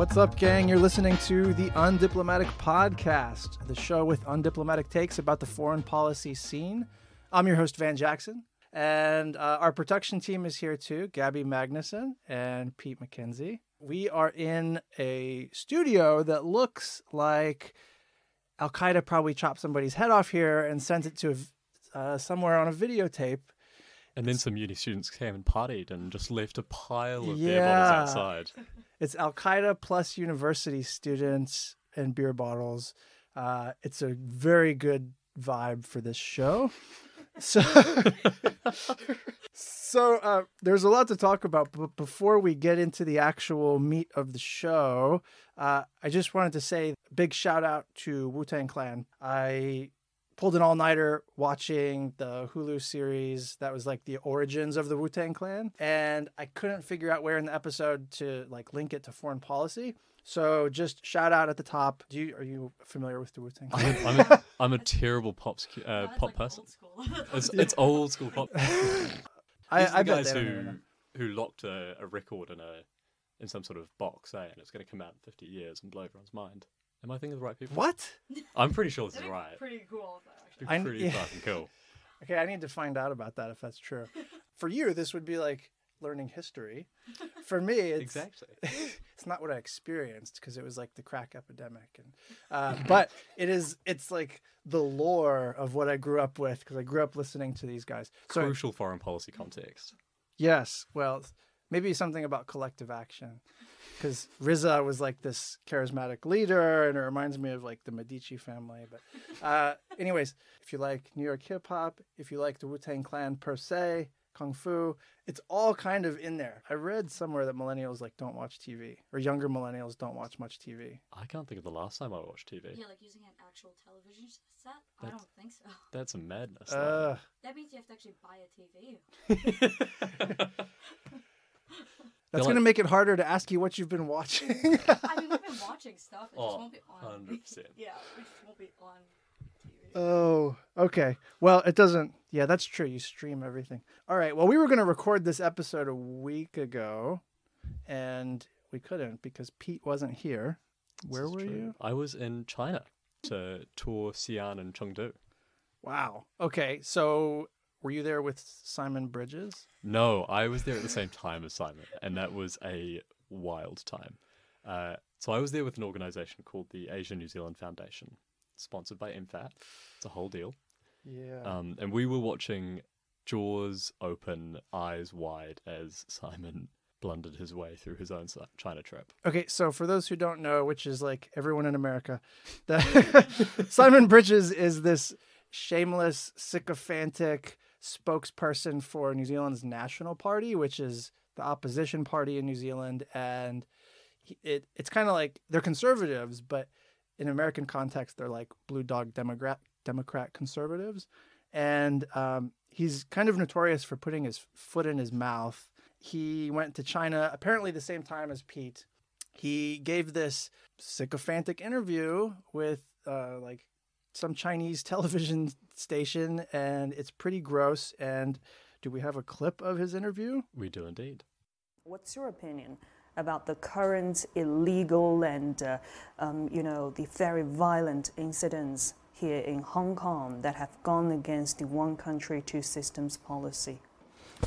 What's up, gang? You're listening to the Undiplomatic Podcast, the show with undiplomatic takes about the foreign policy scene. I'm your host, Van Jackson, and uh, our production team is here too Gabby Magnuson and Pete McKenzie. We are in a studio that looks like Al Qaeda probably chopped somebody's head off here and sent it to uh, somewhere on a videotape. And then some uni students came and partied and just left a pile of Yeah. bottles outside. It's Al Qaeda plus university students and beer bottles. Uh, it's a very good vibe for this show. So, so uh, there's a lot to talk about. But before we get into the actual meat of the show, uh, I just wanted to say big shout out to Wu Tang Clan. I pulled an all nighter watching the Hulu series that was like the origins of the Wu Tang Clan, and I couldn't figure out where in the episode to like link it to foreign policy. So just shout out at the top. Do you are you familiar with the Wu Tang I'm Clan? a, I'm a, I'm a terrible pop uh, That's pop like person. Old. It's, it's old school pop. I, These I the guys who who locked a, a record in a in some sort of box, eh? And it's going to come out in 50 years and blow everyone's mind. Am I thinking of the right people? What? I'm pretty sure this is right. Pretty cool. though, actually. Be I- pretty yeah. fucking cool. Okay, I need to find out about that if that's true. For you, this would be like learning history. For me, it's Exactly. it's not what I experienced because it was like the crack epidemic, and uh, but it is it's like the lore of what I grew up with because I grew up listening to these guys. So Crucial foreign policy context. yes, well, maybe something about collective action. Because RZA was like this charismatic leader, and it reminds me of like the Medici family. But, uh, anyways, if you like New York hip hop, if you like the Wu Tang Clan per se, kung fu, it's all kind of in there. I read somewhere that millennials like don't watch TV, or younger millennials don't watch much TV. I can't think of the last time I watched TV. Yeah, like using an actual television set? I don't think so. That's a madness. Uh, That means you have to actually buy a TV. that's like- gonna make it harder to ask you what you've been watching. I mean, we've been watching stuff. It Oh, just won't be on. 100%. yeah, it just won't be on TV. Oh, okay. Well, it doesn't. Yeah, that's true. You stream everything. All right. Well, we were going to record this episode a week ago, and we couldn't because Pete wasn't here. This Where is were true. you? I was in China to tour Xi'an and Chengdu. Wow. Okay. So, were you there with Simon Bridges? No, I was there at the same time as Simon, and that was a wild time. Uh, so I was there with an organization called the Asia New Zealand Foundation, sponsored by MFAT. It's a whole deal. Yeah. Um, and we were watching jaws open, eyes wide, as Simon blundered his way through his own China trip. Okay, so for those who don't know, which is like everyone in America, the Simon Bridges is this shameless, sycophantic spokesperson for New Zealand's National Party, which is the opposition party in New Zealand, and it it's kind of like they're conservatives, but in American context, they're like blue dog Democrat Democrat conservatives, and um, he's kind of notorious for putting his foot in his mouth. He went to China apparently the same time as Pete. He gave this sycophantic interview with uh, like some Chinese television station, and it's pretty gross. And do we have a clip of his interview? We do indeed. What's your opinion about the current illegal and, uh, um, you know, the very violent incidents here in Hong Kong that have gone against the one country, two systems policy?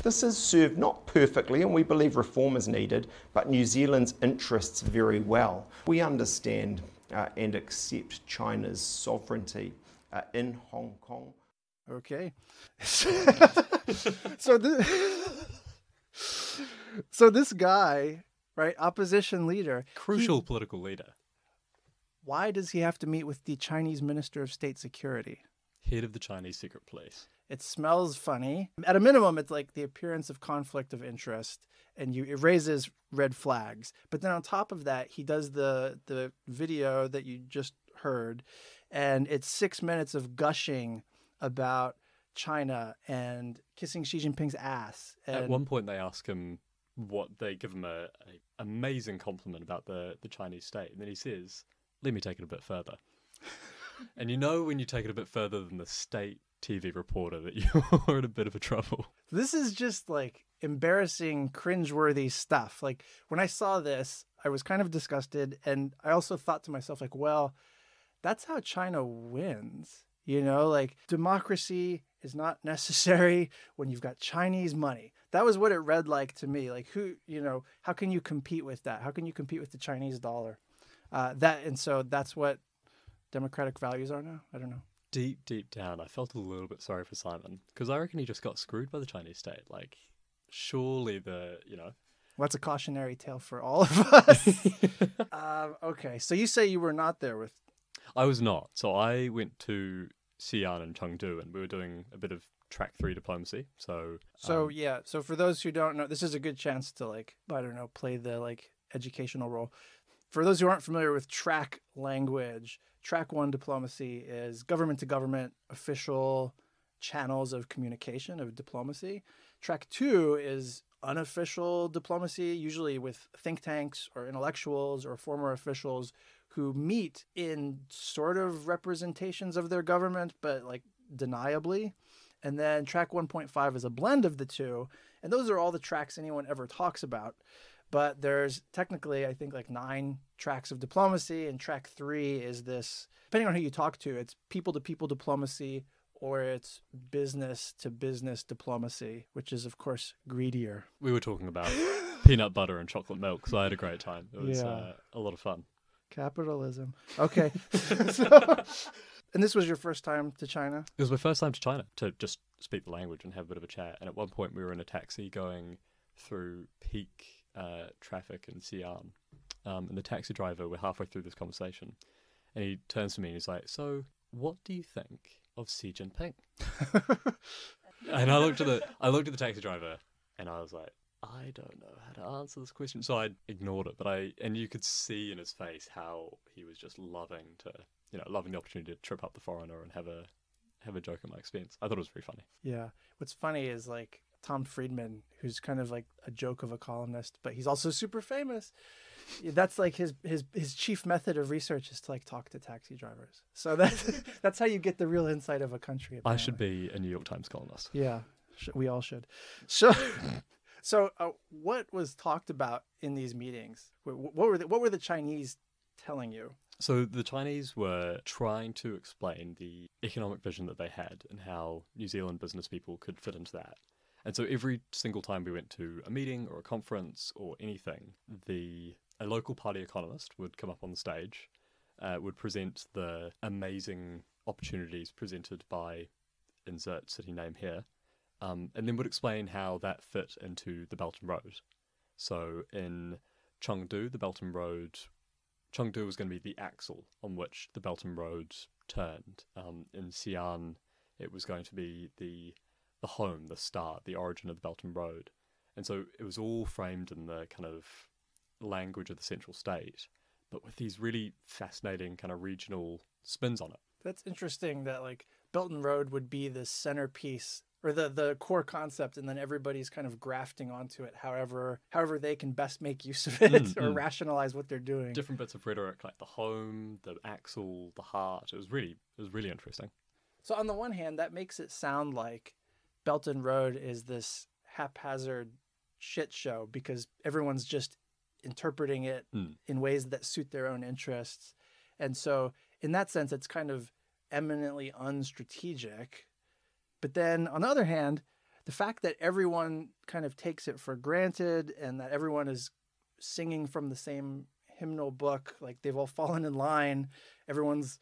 This is served not perfectly, and we believe reform is needed, but New Zealand's interests very well. We understand uh, and accept China's sovereignty uh, in Hong Kong. Okay. so this, so this guy, right, opposition leader, Crucial political leader, why does he have to meet with the Chinese Minister of State Security? head of the Chinese secret police. It smells funny. At a minimum, it's like the appearance of conflict of interest, and you it raises red flags. But then on top of that, he does the the video that you just heard, and it's six minutes of gushing about China and kissing Xi Jinping's ass. And At one point, they ask him what they give him a, a amazing compliment about the the Chinese state, and then he says, "Let me take it a bit further." and you know when you take it a bit further than the state TV reporter that you're in a bit of a trouble. This is just like embarrassing, cringeworthy stuff. Like when I saw this, I was kind of disgusted. And I also thought to myself, like, well, that's how China wins. You know, like democracy is not necessary when you've got Chinese money. That was what it read like to me. Like, who, you know, how can you compete with that? How can you compete with the Chinese dollar? Uh, that and so that's what democratic values are now. I don't know. Deep, deep down, I felt a little bit sorry for Simon because I reckon he just got screwed by the Chinese state. Like, surely the, you know, What's a cautionary tale for all of us? um, okay, so you say you were not there with. I was not. So I went to Xi'an and Chengdu and we were doing a bit of track three diplomacy. So, So um, yeah, so for those who don't know, this is a good chance to like I don't know play the like educational role. For those who aren't familiar with track language, track one diplomacy is government to government official channels of communication of diplomacy. Track two is unofficial diplomacy, usually with think tanks or intellectuals or former officials who meet in sort of representations of their government, but like deniably. And then track 1.5 is a blend of the two. And those are all the tracks anyone ever talks about. But there's technically, I think, like nine tracks of diplomacy. And track three is this, depending on who you talk to, it's people to people diplomacy or it's business to business diplomacy, which is, of course, greedier. we were talking about peanut butter and chocolate milk. So I had a great time. It was Yeah. uh, a lot of fun. Capitalism. Okay. So- and this was your first time to China? It was my first time to China to just speak the language and have a bit of a chat. And at one point, we were in a taxi going through peak uh, traffic in Xi'an. Um, and the taxi driver, we're halfway through this conversation, and he turns to me and he's like, "So, what do you think of Xi Jinping?" and I looked at the I looked at the taxi driver, and I was like, "I don't know how to answer this question." So I ignored it, but I and you could see in his face how he was just loving to, you know, loving the opportunity to trip up the foreigner and have a have a joke at my expense. I thought it was very funny. Yeah. What's funny is like Tom Friedman, who's kind of like a joke of a columnist, but he's also super famous. That's like his his his chief method of research is to like talk to taxi drivers. So that's that's how you get the real insight of a country. I should be a New York Times columnist. Yeah, we all should. So, so uh, what was talked about in these meetings? Wh- wh- What were the, what were the Chinese telling you? So the Chinese were trying to explain the economic vision that they had and how New Zealand business people could fit into that. And so every single time we went to a meeting or a conference or anything, the a local party economist would come up on the stage, uh, would present the amazing opportunities presented by insert city name here, um, and then would explain how that fit into the Belt and Road. So in Chengdu, the Belt and Road Chengdu was going to be the axle on which the Belt and Road turned. Um, in Xi'an, it was going to be the the home, the start, the origin of the Belt and Road, and so it was all framed in the kind of language of the central state, but with these really fascinating kind of regional spins on it. That's interesting. That like Belt and Road would be the centerpiece or the the core concept, and then everybody's kind of grafting onto it, however however they can best make use of it Mm, or mm. rationalize what they're doing. Different bits of rhetoric, like the home, the axle, the heart. It was really, it was really interesting. So on the one hand, that makes it sound like Belt and Road is this haphazard shit show because everyone's just interpreting it Mm. in ways that suit their own interests. And so in that sense it's kind of eminently unstrategic. But then on the other hand, the fact that everyone kind of takes it for granted and that everyone is singing from the same hymnal book, like they've all fallen in line, everyone's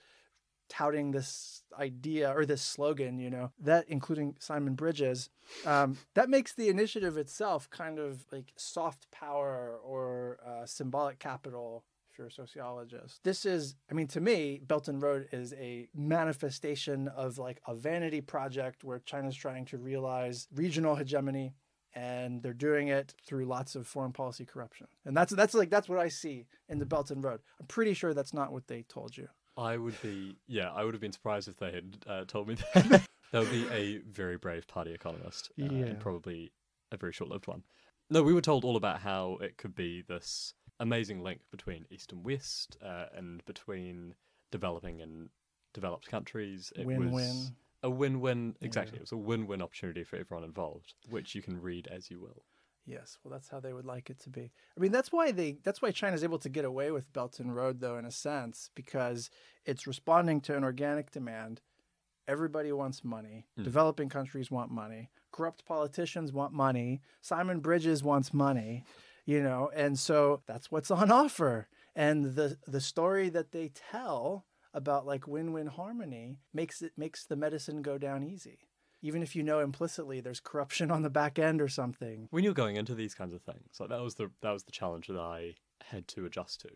touting this idea or this slogan, you know, that including Simon Bridges, um, that makes the initiative itself kind of like soft power or uh, symbolic capital. If you're a sociologist, this is, I mean, to me, Belt and Road is a manifestation of like a vanity project where China's trying to realize regional hegemony and they're doing it through lots of foreign policy corruption. And that's that's like that's what I see in the Belt and Road. I'm pretty sure that's not what they told you. I would be, yeah, I would have been surprised if they had uh, told me that. that would be a very brave party economist, uh, Yeah. and probably a very short-lived one. No, we were told all about how it could be this amazing link between East and West, uh, and between developing and developed countries. It Win-win. was a win-win. Yeah. Exactly, it was a win-win opportunity for everyone involved, which you can read as you will. Yes, well, that's how they would like it to be. I mean, that's why they that's why China's able to get away with Belt and Road, though, in a sense, because it's responding to an organic demand. Everybody wants money. Mm. Developing countries want money. Corrupt politicians want money. Simon Bridges wants money, you know, and so that's what's on offer. And the the story that they tell about like win-win harmony makes it makes the medicine go down easy even if you know implicitly there's corruption on the back end or something. When you're going into these kinds of things, like that was the that was the challenge that I had to adjust to.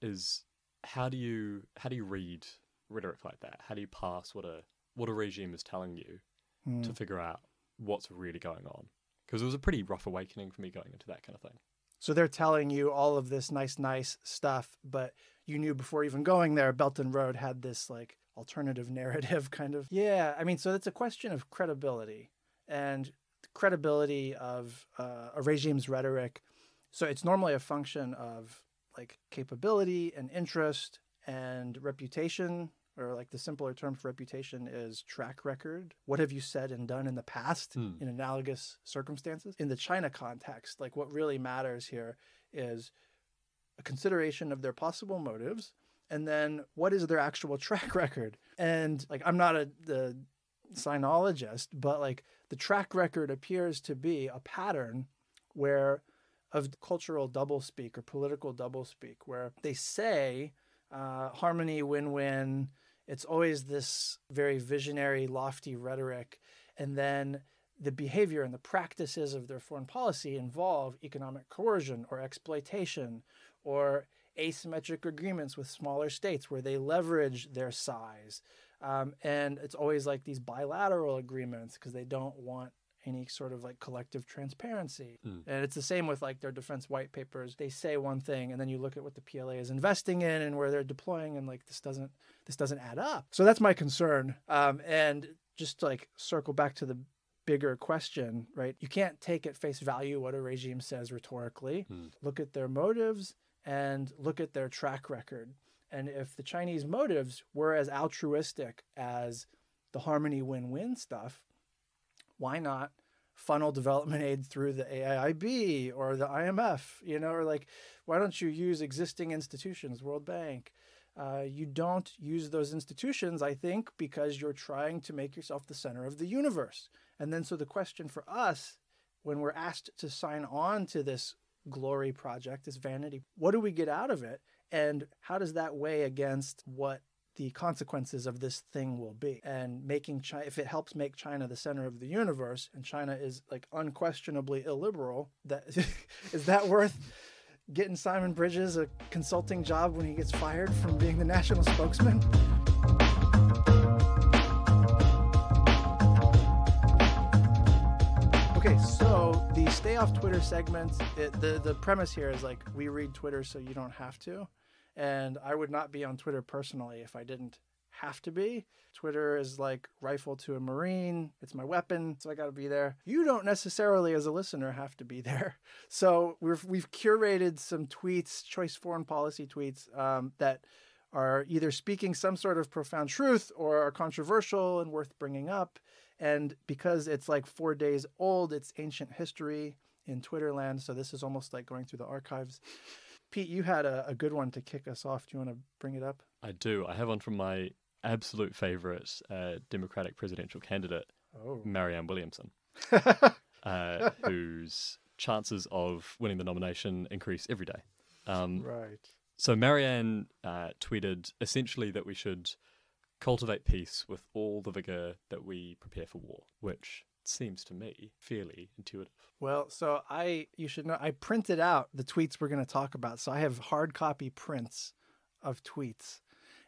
Is how do you how do you read rhetoric like that? How do you pass what a what a regime is telling you Hmm. to figure out what's really going on? Because it was a pretty rough awakening for me going into that kind of thing. So they're telling you all of this nice, nice stuff, but you knew before even going there, Belt and Road had this like alternative narrative kind of. Yeah, I mean, so it's a question of credibility and credibility of uh, a regime's rhetoric. So it's normally a function of like capability and interest and reputation, or like the simpler term for reputation is track record. What have you said and done in the past Hmm. in analogous circumstances? In the China context, like what really matters here is a consideration of their possible motives and then what is their actual track record? And like i'm not a the sinologist but like the track record appears to be a pattern where of cultural doublespeak or political doublespeak where they say uh, harmony win-win it's always this very visionary lofty rhetoric and then the behavior and the practices of their foreign policy involve economic coercion or exploitation or asymmetric agreements with smaller states where they leverage their size. Um, and it's always like these bilateral agreements because they don't want any sort of like collective transparency. Mm. And it's the same with like their defense white papers. They say one thing and then you look at what the PLA is investing in and where they're deploying and like this doesn't this doesn't add up. So that's my concern. Um, and just to, like circle back to the bigger question, right? You can't take at face value what a regime says rhetorically. Hmm. Look at their motives and look at their track record. And if the Chinese motives were as altruistic as the harmony win win stuff, why not funnel development aid through the AIIB or the IMF? You know, or like, why don't you use existing institutions, World Bank? Uh, you don't use those institutions, I think, because you're trying to make yourself the center of the universe. And then, so the question for us, when we're asked to sign on to this glory project, this vanity, what do we get out of it? And how does that weigh against what the consequences of this thing will be? And making China, if it helps make China the center of the universe, and China is like unquestionably illiberal, that is that worth? Getting Simon Bridges a consulting job when he gets fired from being the national spokesman? Stay off Twitter segments. it, the the premise here is like we read Twitter so you don't have to, and I would not be on Twitter personally if I didn't have to be. Twitter is like rifle to a marine; it's my weapon, so I got to be there. You don't necessarily, as a listener, have to be there. So we've we've curated some tweets, choice foreign policy tweets um, that are either speaking some sort of profound truth or are controversial and worth bringing up. And because it's like four days old, it's ancient history in Twitterland. So this is almost like going through the archives. Pete, you had a, a good one to kick us off. Do you want to bring it up? I do. I have one from my absolute favorite uh, Democratic presidential candidate, Oh. Marianne Williamson, uh, whose chances of winning the nomination increase every day. Um, right. So Marianne uh, tweeted essentially that we should cultivate peace with all the vigor that we prepare for war, which seems to me fairly intuitive. Well, so I, you should know, I printed out the tweets we're going to talk about. So I have hard copy prints of tweets.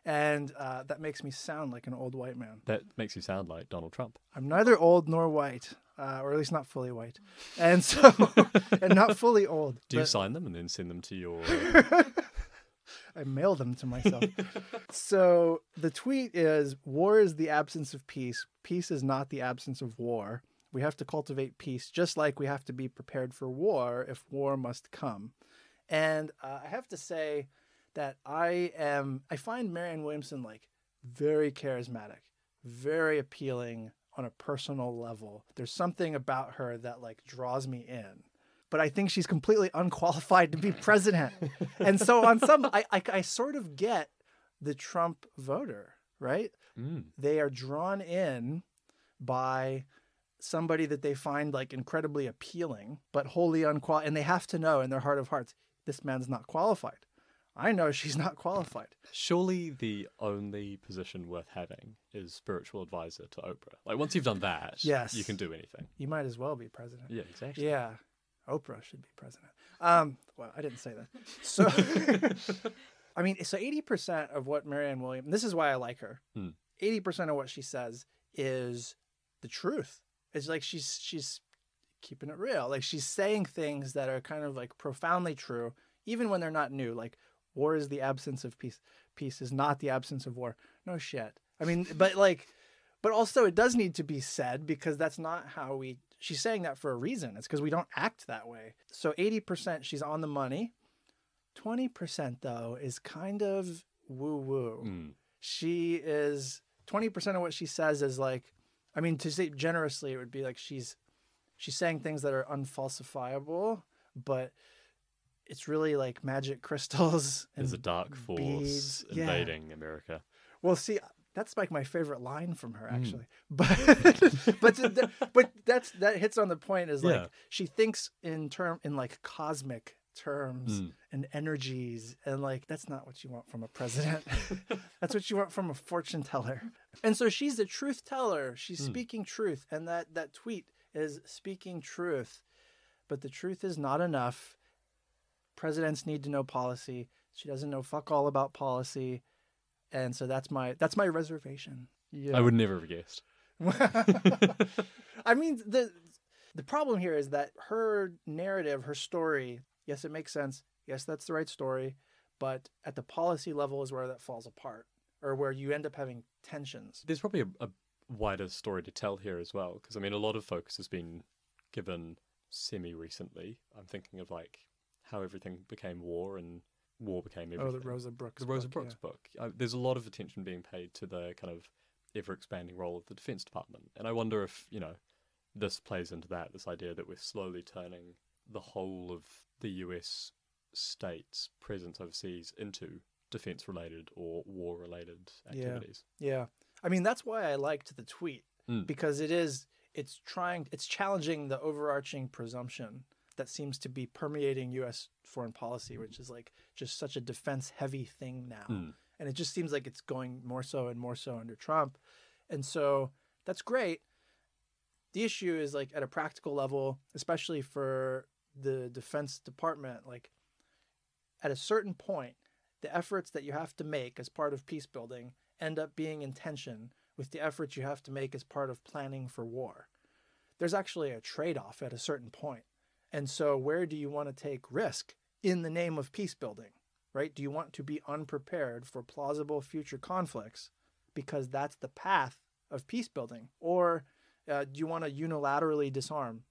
And uh, that makes me sound like an old white man. That makes you sound like Donald Trump. I'm neither old nor white, uh, or at least not fully white. And so, and not fully old. Do you sign them and then send them to your? I mail them to myself. so the tweet is War is the absence of peace. Peace is not the absence of war. We have to cultivate peace just like we have to be prepared for war if war must come. And uh, I have to say that I am, I find Marianne Williamson like very charismatic, very appealing on a personal level. There's something about her that like draws me in. But I think she's completely unqualified to be president. and so on some, I, I, I sort of get the Trump voter, right? Mm. They are drawn in by somebody that they find like incredibly appealing, but wholly unqualified. And they have to know in their heart of hearts, this man's not qualified. I know she's not qualified. Surely the only position worth having is spiritual advisor to Oprah. Like once you've done that, Yes. you can do anything. You might as well be president. Yeah, exactly. Yeah. Oprah should be president. Um, well, I didn't say that. So, I mean, so 80% of what Marianne Williams, this is why I like her. Hmm. 80% of what she says is the truth. It's like she's, she's keeping it real. Like she's saying things that are kind of like profoundly true, even when they're not new. Like war is the absence of peace. Peace is not the absence of war. No shit. I mean, but like, but also it does need to be said because that's not how we she's saying that for a reason it's because we don't act that way so 80% she's on the money 20% though is kind of woo woo Mm. she is 20% of what she says is like i mean to say generously it would be like she's she's saying things that are unfalsifiable but it's really like magic crystals and There's a dark force beads. Yeah. invading America. well, see, that's like my favorite line from her, Mm. actually. But but th- but that's that hits on the point. Is like Yeah. she thinks in term in like cosmic terms Mm. and energies, and like that's not what you want from a president. that's what you want from a fortune teller. And so she's a truth teller. She's Mm. speaking truth, and that that tweet is speaking truth. But the truth is not enough. Presidents need to know policy. She doesn't know fuck all about policy and so that's my that's my reservation. Yeah. I would never have guessed. I mean the the problem here is that her narrative, her story, yes, it makes sense. Yes, that's the right story, but at the policy level is where that falls apart, or where you end up having tensions. There's probably a, a wider story to tell here as well, because I mean, a lot of focus has been given semi recently. I'm thinking of like how everything became war and war became everything. Oh, the Rosa Brooks. the Rosa book, Brooks book. Uh, there's a lot of attention being paid to the kind of ever expanding role of the Defense Department, and I wonder if you know this plays into that. This idea that we're slowly turning the whole of the U.S. states' presence overseas into defense-related or war-related activities. Yeah. yeah. I mean that's why I liked the tweet Mm. because it is it's trying it's challenging the overarching presumption that seems to be permeating US foreign policy which is like just such a defense heavy thing now Mm. and it just seems like it's going more so and more so under Trump and so that's great the issue is like at a practical level especially for the defense department like at a certain point the efforts that you have to make as part of peace building end up being in tension with the efforts you have to make as part of planning for war. There's actually a trade off at a certain point. And so, where do you want to take risk in the name of peace building, right? Do you want to be unprepared for plausible future conflicts because that's the path of peace building? Or uh, do you want to unilaterally disarm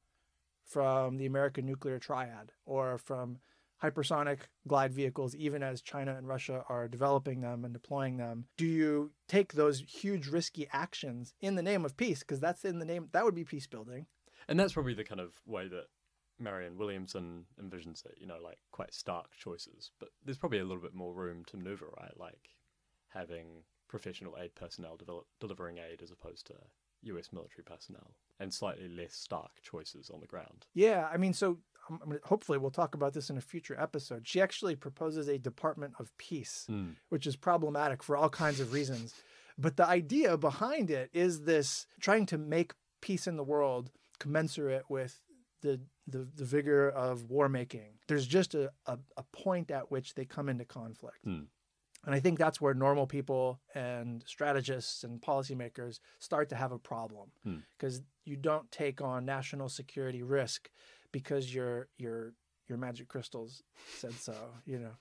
from the American nuclear triad or from hypersonic glide vehicles, even as China and Russia are developing them and deploying them? Do you take those huge risky actions in the name of peace? Because that's in the name, that would be peace building. And that's probably the kind of way that Marianne Williamson envisions it, you know, like quite stark choices. But there's probably a little bit more room to maneuver, right? Like having professional aid personnel develop, delivering aid as opposed to US military personnel and slightly less stark choices on the ground. Yeah, I mean, so um, hopefully we'll talk about this in a future episode. She actually proposes a Department of Peace, Mm. which is problematic for all kinds of reasons. But the idea behind it is this trying to make peace in the world commensurate with the the, the vigor of war making. There's just a, a, a point at which they come into conflict. Mm. And I think that's where normal people and strategists and policymakers start to have a problem Hmm. because you don't take on national security risk because your your your magic crystals said so. You know,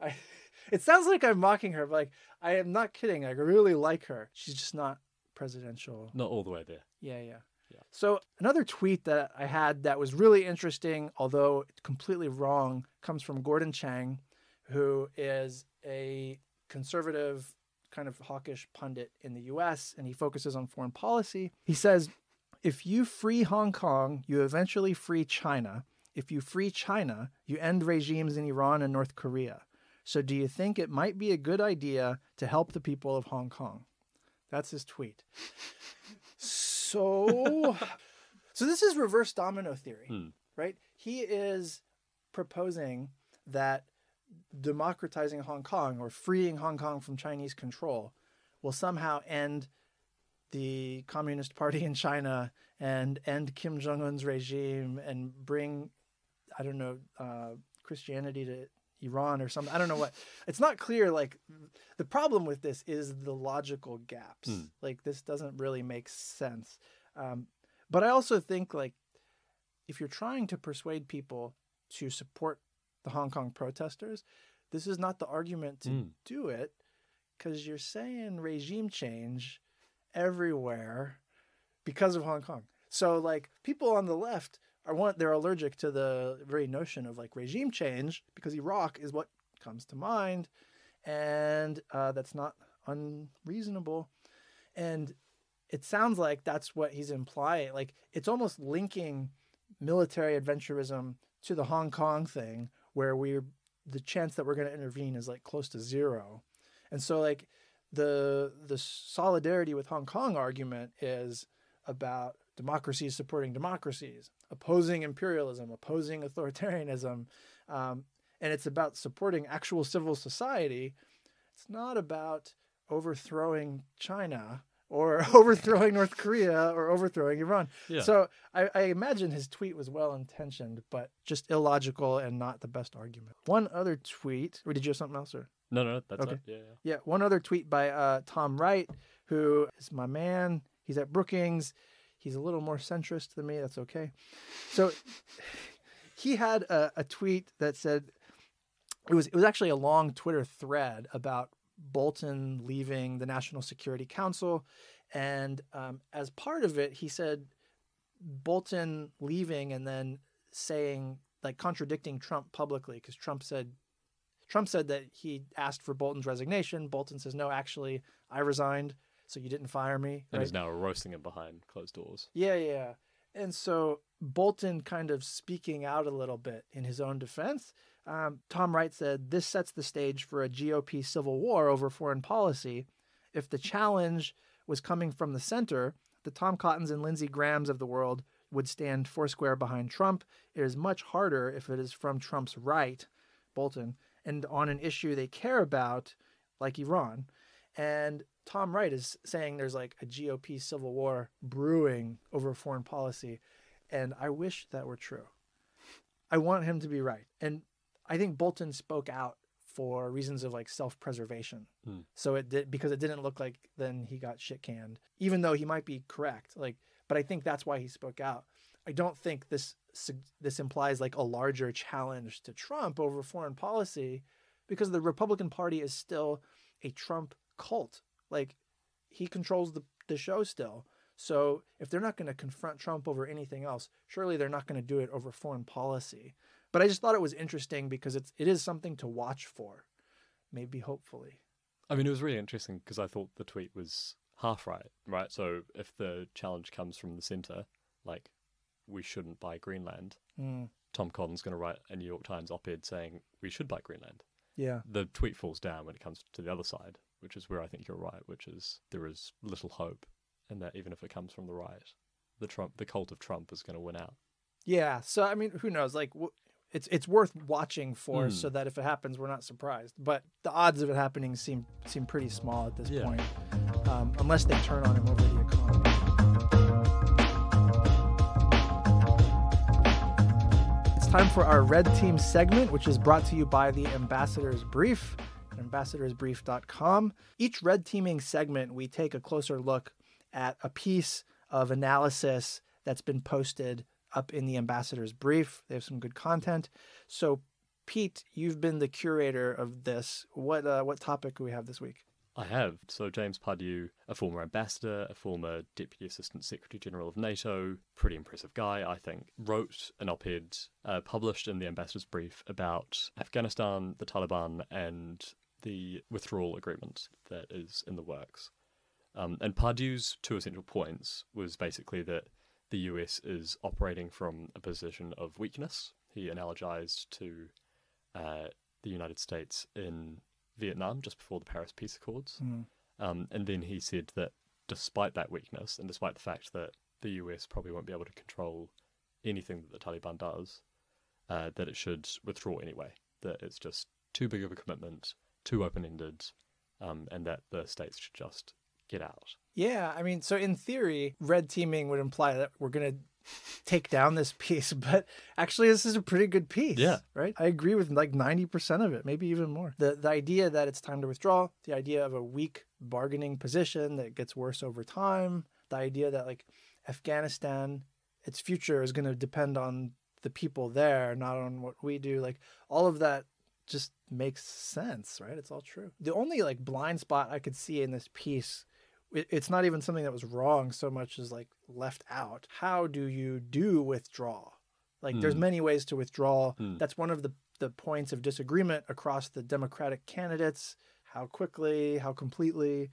I. It sounds like I'm mocking her, but like I am not kidding. I really like her. She's just not presidential. Not all the way there. Yeah, yeah. So another tweet that I had that was really interesting, although completely wrong, comes from Gordon Chang, who is a conservative, kind of hawkish pundit in the US, and he focuses on foreign policy. He says, if you free Hong Kong, you eventually free China. If you free China, you end regimes in Iran and North Korea. So do you think it might be a good idea to help the people of Hong Kong? That's his tweet. So so this is reverse domino theory, Hmm. right? He is proposing that democratizing Hong Kong or freeing Hong Kong from Chinese control will somehow end the Communist Party in China and end Kim Jong Un's regime and bring, I don't know, uh, Christianity to Iran or something. I don't know what. It's not clear. Like, the problem with this is the logical gaps. Mm. Like, this doesn't really make sense. Um, but I also think, like, if you're trying to persuade people to support the Hong Kong protesters, this is not the argument to Mm. do it because you're saying regime change everywhere because of Hong Kong. So like people on the left are one they're allergic to the very notion of like regime change because Iraq is what comes to mind, and uh, that's not unreasonable. And it sounds like that's what he's implying. Like it's almost linking military adventurism to the Hong Kong thing, where we're the chance that we're going to intervene is like close to zero. And so like the the solidarity with Hong Kong argument is about democracies supporting democracies, opposing imperialism, opposing authoritarianism, um, and it's about supporting actual civil society. It's not about overthrowing China or overthrowing North Korea or overthrowing Iran. Yeah. So I, I imagine his tweet was well intentioned, but just illogical and not the best argument. One other tweet, or did you have something else? Or no, no, that's Okay. Yeah, yeah. yeah, one other tweet by uh, Tom Wright, who is my man. He's at Brookings. He's a little more centrist than me. That's okay. So he had a, a tweet that said it was it was actually a long Twitter thread about Bolton leaving the National Security Council, and um, as part of it, he said Bolton leaving and then saying like contradicting Trump publicly because Trump said Trump said that he asked for Bolton's resignation. Bolton says, "No, actually, I resigned, so you didn't fire me." And right? is now roasting him behind closed doors. Yeah, yeah. And so Bolton kind of speaking out a little bit in his own defense. Um, Tom Wright said, This sets the stage for a GOP civil war over foreign policy. If the challenge was coming from the center, the Tom Cottons and Lindsey Grahams of the world would stand foursquare behind Trump. It is much harder if it is from Trump's right, Bolton, and on an issue they care about, like Iran. And Tom Wright is saying there's like a GOP civil war brewing over foreign policy. And I wish that were true. I want him to be right. And I think Bolton spoke out for reasons of like self preservation. Hmm. So it did because it didn't look like then he got shit canned, even though he might be correct. Like, but I think that's why he spoke out. I don't think this this implies like a larger challenge to Trump over foreign policy, because the Republican Party is still a Trump cult. Like, he controls the the show still. So if they're not going to confront Trump over anything else, surely they're not going to do it over foreign policy. But I just thought it was interesting because it's it is something to watch for, maybe hopefully. I mean, it was really interesting because I thought the tweet was half right, right? So if the challenge comes from the center, like we shouldn't buy Greenland, Mm, Tom Cotton's going to write a New York Times op-ed saying we should buy Greenland. yeah, The tweet falls down when it comes to the other side, which is where I think you're right, which is there is little hope, and that even if it comes from the right, the Trump, the cult of Trump, is going to win out. yeah. So I mean, who knows? Like, w- it's it's worth watching for Hmm. so that if it happens, we're not surprised. But the odds of it happening seem seem pretty small at this Yeah. point, um, unless they turn on him over the economy. It's time for our Red Team segment, which is brought to you by the Ambassador's Brief, ambassadorsbrief.com. Each Red Teaming segment, we take a closer look at a piece of analysis that's been posted up in the Ambassador's Brief. They have some good content. So, Pete, you've been the curator of this. What uh, what topic do we have this week? I have. So James Pardew, a former ambassador, a former deputy assistant secretary general of NATO, pretty impressive guy, I think, wrote an op-ed uh, published in the ambassador's brief about Afghanistan, the Taliban, and the withdrawal agreement that is in the works. Um, and Pardew's two essential points was basically that the US is operating from a position of weakness. he analogized to uh, the United States in Vietnam just before the Paris Peace Accords. Mm. Um, and then he said that despite that weakness and despite the fact that the US probably won't be able to control anything that the Taliban does, uh, that it should withdraw anyway. That it's just too big of a commitment, too open ended, um, and that the states should just get out. Yeah, I mean, so in theory, red teaming would imply that we're going to take down this piece, but actually this is a pretty good piece. Yeah. Right? I agree with like 90% of it, maybe even more. The the idea that it's time to withdraw, the idea of a weak bargaining position that gets worse over time, the idea that like Afghanistan its future is going to depend on the people there, not on what we do. Like all of that just makes sense, right? It's all true. The only like blind spot I could see in this piece, it's not even something that was wrong so much as like left out. How do you do withdraw? Like there's Hmm. many ways to withdraw. Hmm. That's one of the the points of disagreement across the Democratic candidates. How quickly, how completely.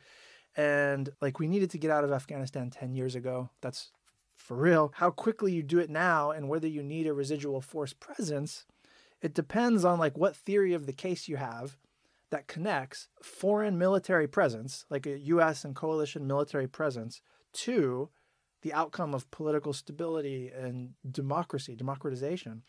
And like we needed to get out of Afghanistan 10 years ago. That's for real. How quickly you do it now and whether you need a residual force presence, it depends on like what theory of the case you have that connects foreign military presence, like a US and coalition military presence, to the outcome of political stability and democracy, democratization.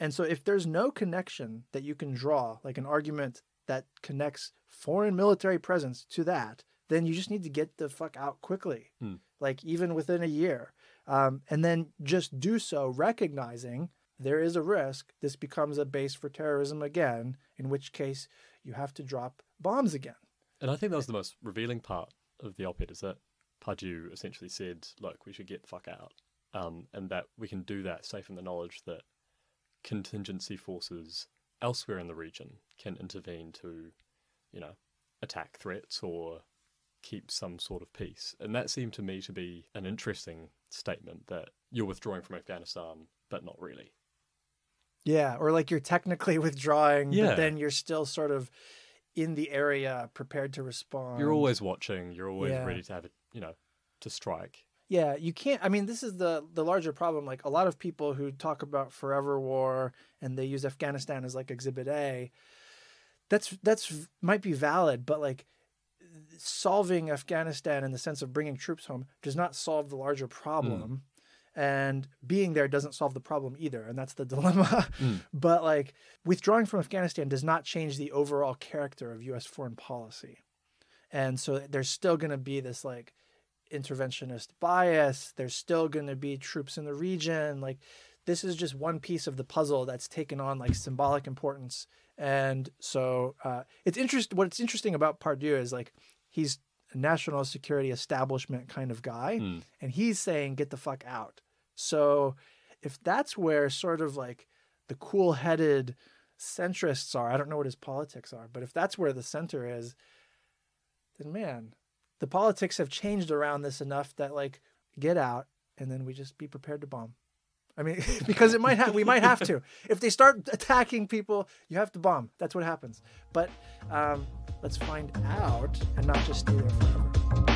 And so if there's no connection that you can draw, like an argument that connects foreign military presence to that, then you just need to get the fuck out quickly, Hmm. like even within a year. Um, and then just do so recognizing there is a risk this becomes a base for terrorism again, in which case you have to drop bombs again. And I think that was the most revealing part of the op-ed is that Pardew essentially said, "Look, we should get the fuck out," um, and that we can do that safe in the knowledge that contingency forces elsewhere in the region can intervene to, you know, attack threats or keep some sort of peace. And that seemed to me to be an interesting statement that you're withdrawing from Afghanistan, but not really. Yeah, or like you're technically withdrawing, Yeah. but then you're still sort of in the area prepared to respond. You're always watching. You're always Yeah. ready to have it, you know, to strike. Yeah, you can't. I mean, this is the the larger problem. Like a lot of people who talk about forever war and they use Afghanistan as like Exhibit A. That's that's might be valid, but like solving Afghanistan in the sense of bringing troops home does not solve the larger hmm. problem. And being there doesn't solve the problem either, and that's the dilemma. Mm. But like withdrawing from Afghanistan does not change the overall character of U.S. foreign policy, and so there's still going to be this like interventionist bias. There's still going to be troops in the region. Like this is just one piece of the puzzle that's taken on like symbolic importance. And so uh, it's interest. What's interesting about Pardew is like he's a national security establishment kind of guy, Mm. and he's saying get the fuck out. So if that's where sort of like the cool-headed centrists are, I don't know what his politics are, but if that's where the center is, then man, the politics have changed around this enough that like get out and then we just be prepared to bomb. I mean, because it might have we might have to. If they start attacking people, you have to bomb. That's what happens. But um, let's find out and not just stay there forever.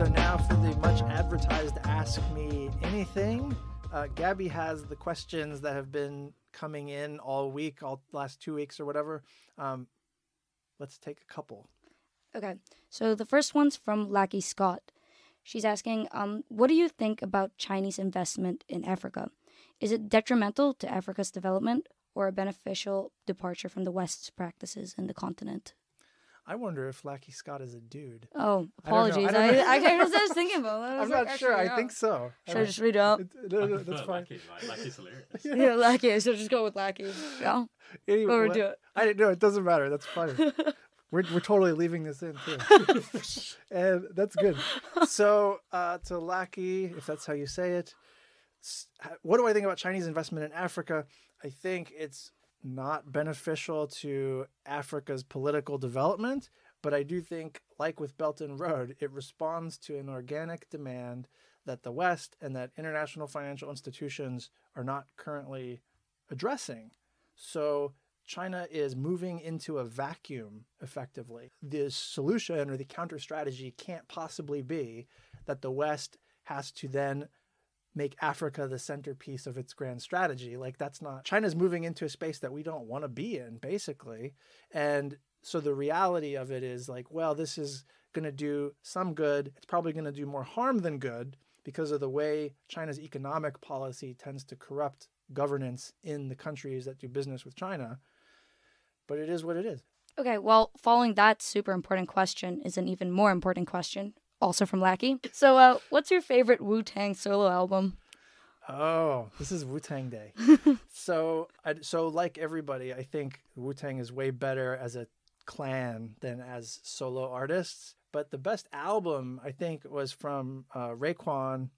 So now for the much advertised Ask Me Anything. Uh, Gabby has the questions that have been coming in all week, all last two weeks or whatever. Um, let's take a couple. Okay, so the first one's from Lackey Scott. She's asking, um, what do you think about Chinese investment in Africa? Is it detrimental to Africa's development or a beneficial departure from the West's practices in the continent? I wonder if Lackey Scott is a dude. Oh, I don't know. apologies. I I, don't. I, I, was just thinking about that. I I'm was not like, sure. actually, I yeah. think so. I Should I don't- just read out? It- no, no, that's fine. Lackey, like, Lackey's hilarious. Yeah, Lackey. So just go with Lackey. Yeah. Anyway, Or what- do it. I didn't know. It doesn't matter. That's funny. we're, we're totally leaving this in too. and that's good. So, uh, to Lackey, if that's how you say it, what do I think about Chinese investment in Africa? I think it's not beneficial to Africa's political development, but I do think, like with Belt and Road, it responds to an organic demand that the West and that international financial institutions are not currently addressing. So China is moving into a vacuum effectively. The solution or the counter strategy can't possibly be that the West has to then make Africa the centerpiece of its grand strategy. Like that's not China's moving into a space that we don't want to be in, basically. And so the reality of it is like, well, this is going to do some good. It's probably going to do more harm than good because of the way China's economic policy tends to corrupt governance in the countries that do business with China. But it is what it is. Okay, well, following that super important question is an even more important question, also from Lackey. So, uh, what's your favorite Wu Tang solo album? Oh, this is Wu Tang Day. so, I, so like everybody, I think Wu Tang is way better as a clan than as solo artists. But the best album I think was from uh, Raekwon.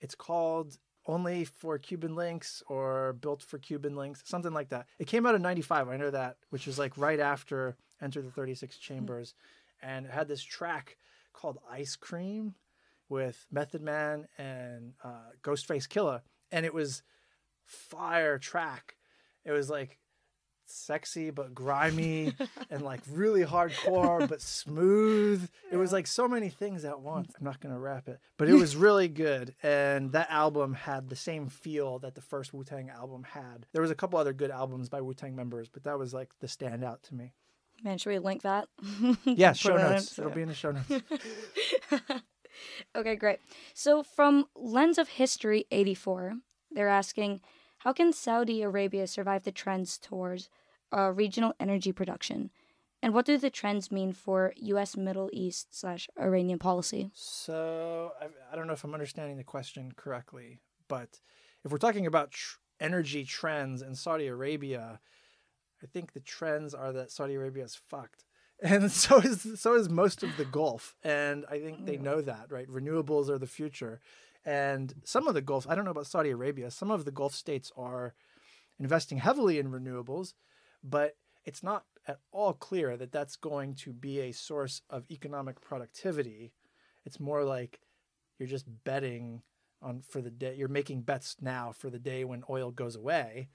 It's called Only for Cuban Links or Built for Cuban Links, something like that. It came out in '95. I know that, which was like right after Enter the 36 Chambers, and it had this track called Ice Cream with Method Man and uh, Ghostface Killah, and it was fire track. It was like sexy but grimy and like really hardcore but smooth. It was like so many things at once. I'm not going to rap it, but it was really good. And that album had the same feel that the first Wu Tang album had. There was a couple other good albums by Wu Tang members, but that was like the standout to me. Man, should we link that? Yeah, show notes. it? It'll be in the show notes. Okay, great. So, from Lens of History 84, they're asking how can Saudi Arabia survive the trends towards uh, regional energy production? And what do the trends mean for U.S. Middle East slash Iranian policy? So I, I don't know if I'm understanding the question correctly, but if we're talking about tr- energy trends in Saudi Arabia, I think the trends are that Saudi Arabia is fucked. And so is so is most of the Gulf, and I think they know that, right? Renewables are the future, and some of the Gulf. I don't know about Saudi Arabia. Some of the Gulf states are investing heavily in renewables, but it's not at all clear that that's going to be a source of economic productivity. It's more like you're just betting on for the day. You're making bets now for the day when oil goes away.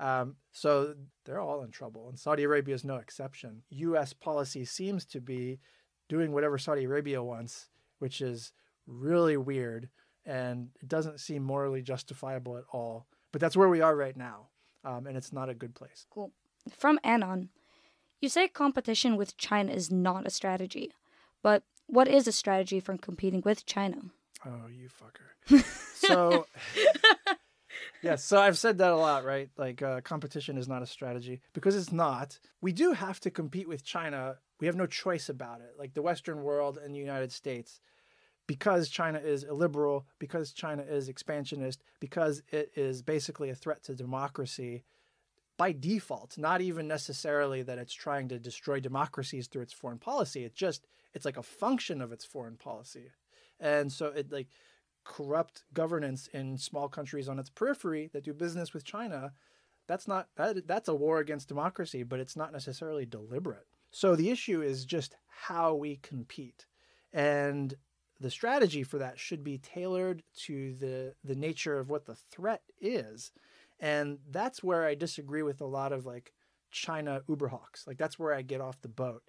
Um, so they're all in trouble, and Saudi Arabia is no exception. U.S. policy seems to be doing whatever Saudi Arabia wants, which is really weird, and it doesn't seem morally justifiable at all. But that's where we are right now, um, and it's not a good place. Cool. From Anon, you say competition with China is not a strategy, but what is a strategy for competing with China? Oh, you fucker. so, yes, so I've said that a lot, right? Like, uh, competition is not a strategy because it's not. We do have to compete with China. We have no choice about it. Like the Western world and the United States, because China is illiberal, because China is expansionist, because it is basically a threat to democracy by default, not even necessarily that it's trying to destroy democracies through its foreign policy. It just, it's like a function of its foreign policy. And so it like corrupt governance in small countries on its periphery that do business with China. That's not that that's a war against democracy, but it's not necessarily deliberate. So the issue is just how we compete. And the strategy for that should be tailored to the the nature of what the threat is. And that's where I disagree with a lot of like China Uberhawks. Like that's where I get off the boat.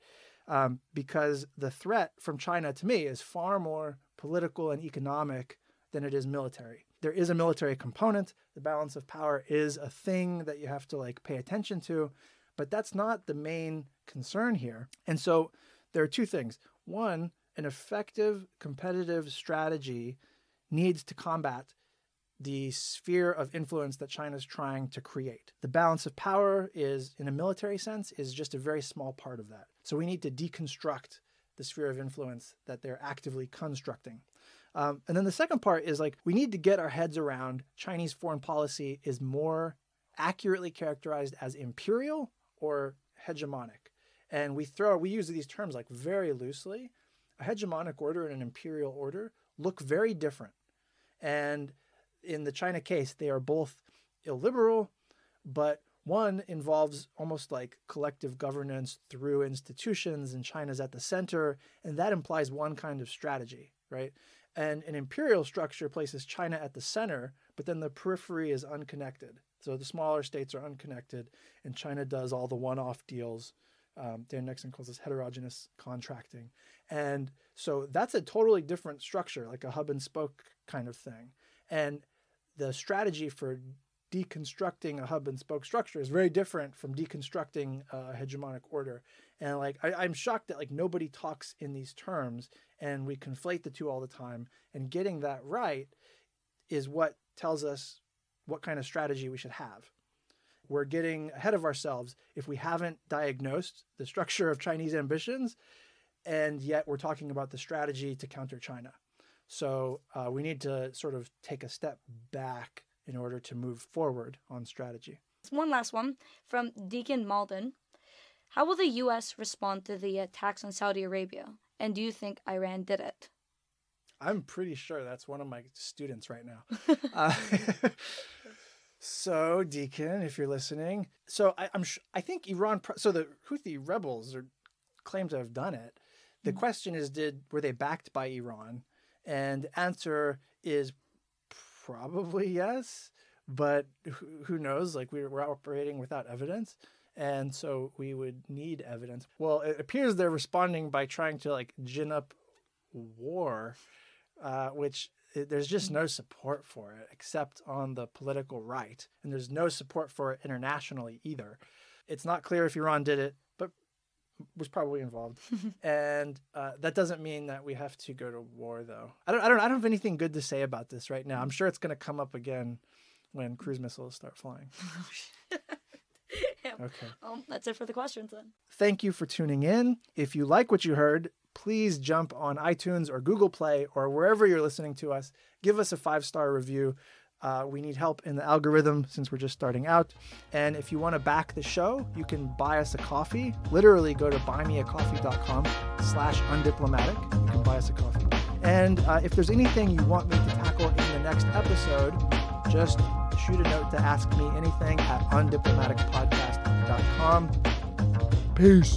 Um, because the threat from China to me is far more political and economic than it is military. There is a military component. The balance of power is a thing that you have to like pay attention to, but that's not the main concern here. And so there are two things. One, an effective competitive strategy needs to combat the sphere of influence that China's trying to create. The balance of power is, in a military sense, is just a very small part of that. So we need to deconstruct the sphere of influence that they're actively constructing. Um, and then the second part is like we need to get our heads around Chinese foreign policy is more accurately characterized as imperial or hegemonic. And we throw we use these terms like very loosely. A hegemonic order and an imperial order look very different. And in the China case, they are both illiberal, but one involves almost like collective governance through institutions, and China's at the center, and that implies one kind of strategy, right? And an imperial structure places China at the center, but then the periphery is unconnected. So the smaller states are unconnected, and China does all the one off deals Um, Dan Nexon calls this heterogeneous contracting. And so that's a totally different structure, like a hub and spoke kind of thing. And the strategy for deconstructing a hub and spoke structure is very different from deconstructing a hegemonic order. And like I, I'm shocked that like nobody talks in these terms and we conflate the two all the time. And getting that right is what tells us what kind of strategy we should have. We're getting ahead of ourselves if we haven't diagnosed the structure of Chinese ambitions, and yet we're talking about the strategy to counter China. So uh, we need to sort of take a step back in order to move forward on strategy. One last one from Deacon Malden. How will the U.S. respond to the attacks on Saudi Arabia? And do you think Iran did it? I'm pretty sure that's one of my students right now. uh, so, Deacon, if you're listening, so I, am sh- I think Iran. So the Houthi rebels are claim to have done it. The mm-hmm. question is, did were they backed by Iran? And answer is probably yes, but who, knows? Like we're, we're operating without evidence. And so we would need evidence. Well, it appears they're responding by trying to like gin up war, uh, which there's just no support for it except on the political right. And there's no support for it internationally either. It's not clear if Iran did it, was probably involved. and uh, that doesn't mean that we have to go to war, though. I don't, I don't, I don't have anything good to say about this right now. I'm sure it's going to come up again when cruise missiles start flying. yeah. Okay. Well, that's it for the questions then. Thank you for tuning in. If you like what you heard, please jump on iTunes or Google Play or wherever you're listening to us. Give us a five star review. Uh, we need help in the algorithm since we're just starting out. And if you want to back the show, you can buy us a coffee. Literally go to buymeacoffee.com slash undiplomatic. You can buy us a coffee. And uh, if there's anything you want me to tackle in the next episode, just shoot a note to ask me anything at undiplomaticpodcast.com. Peace.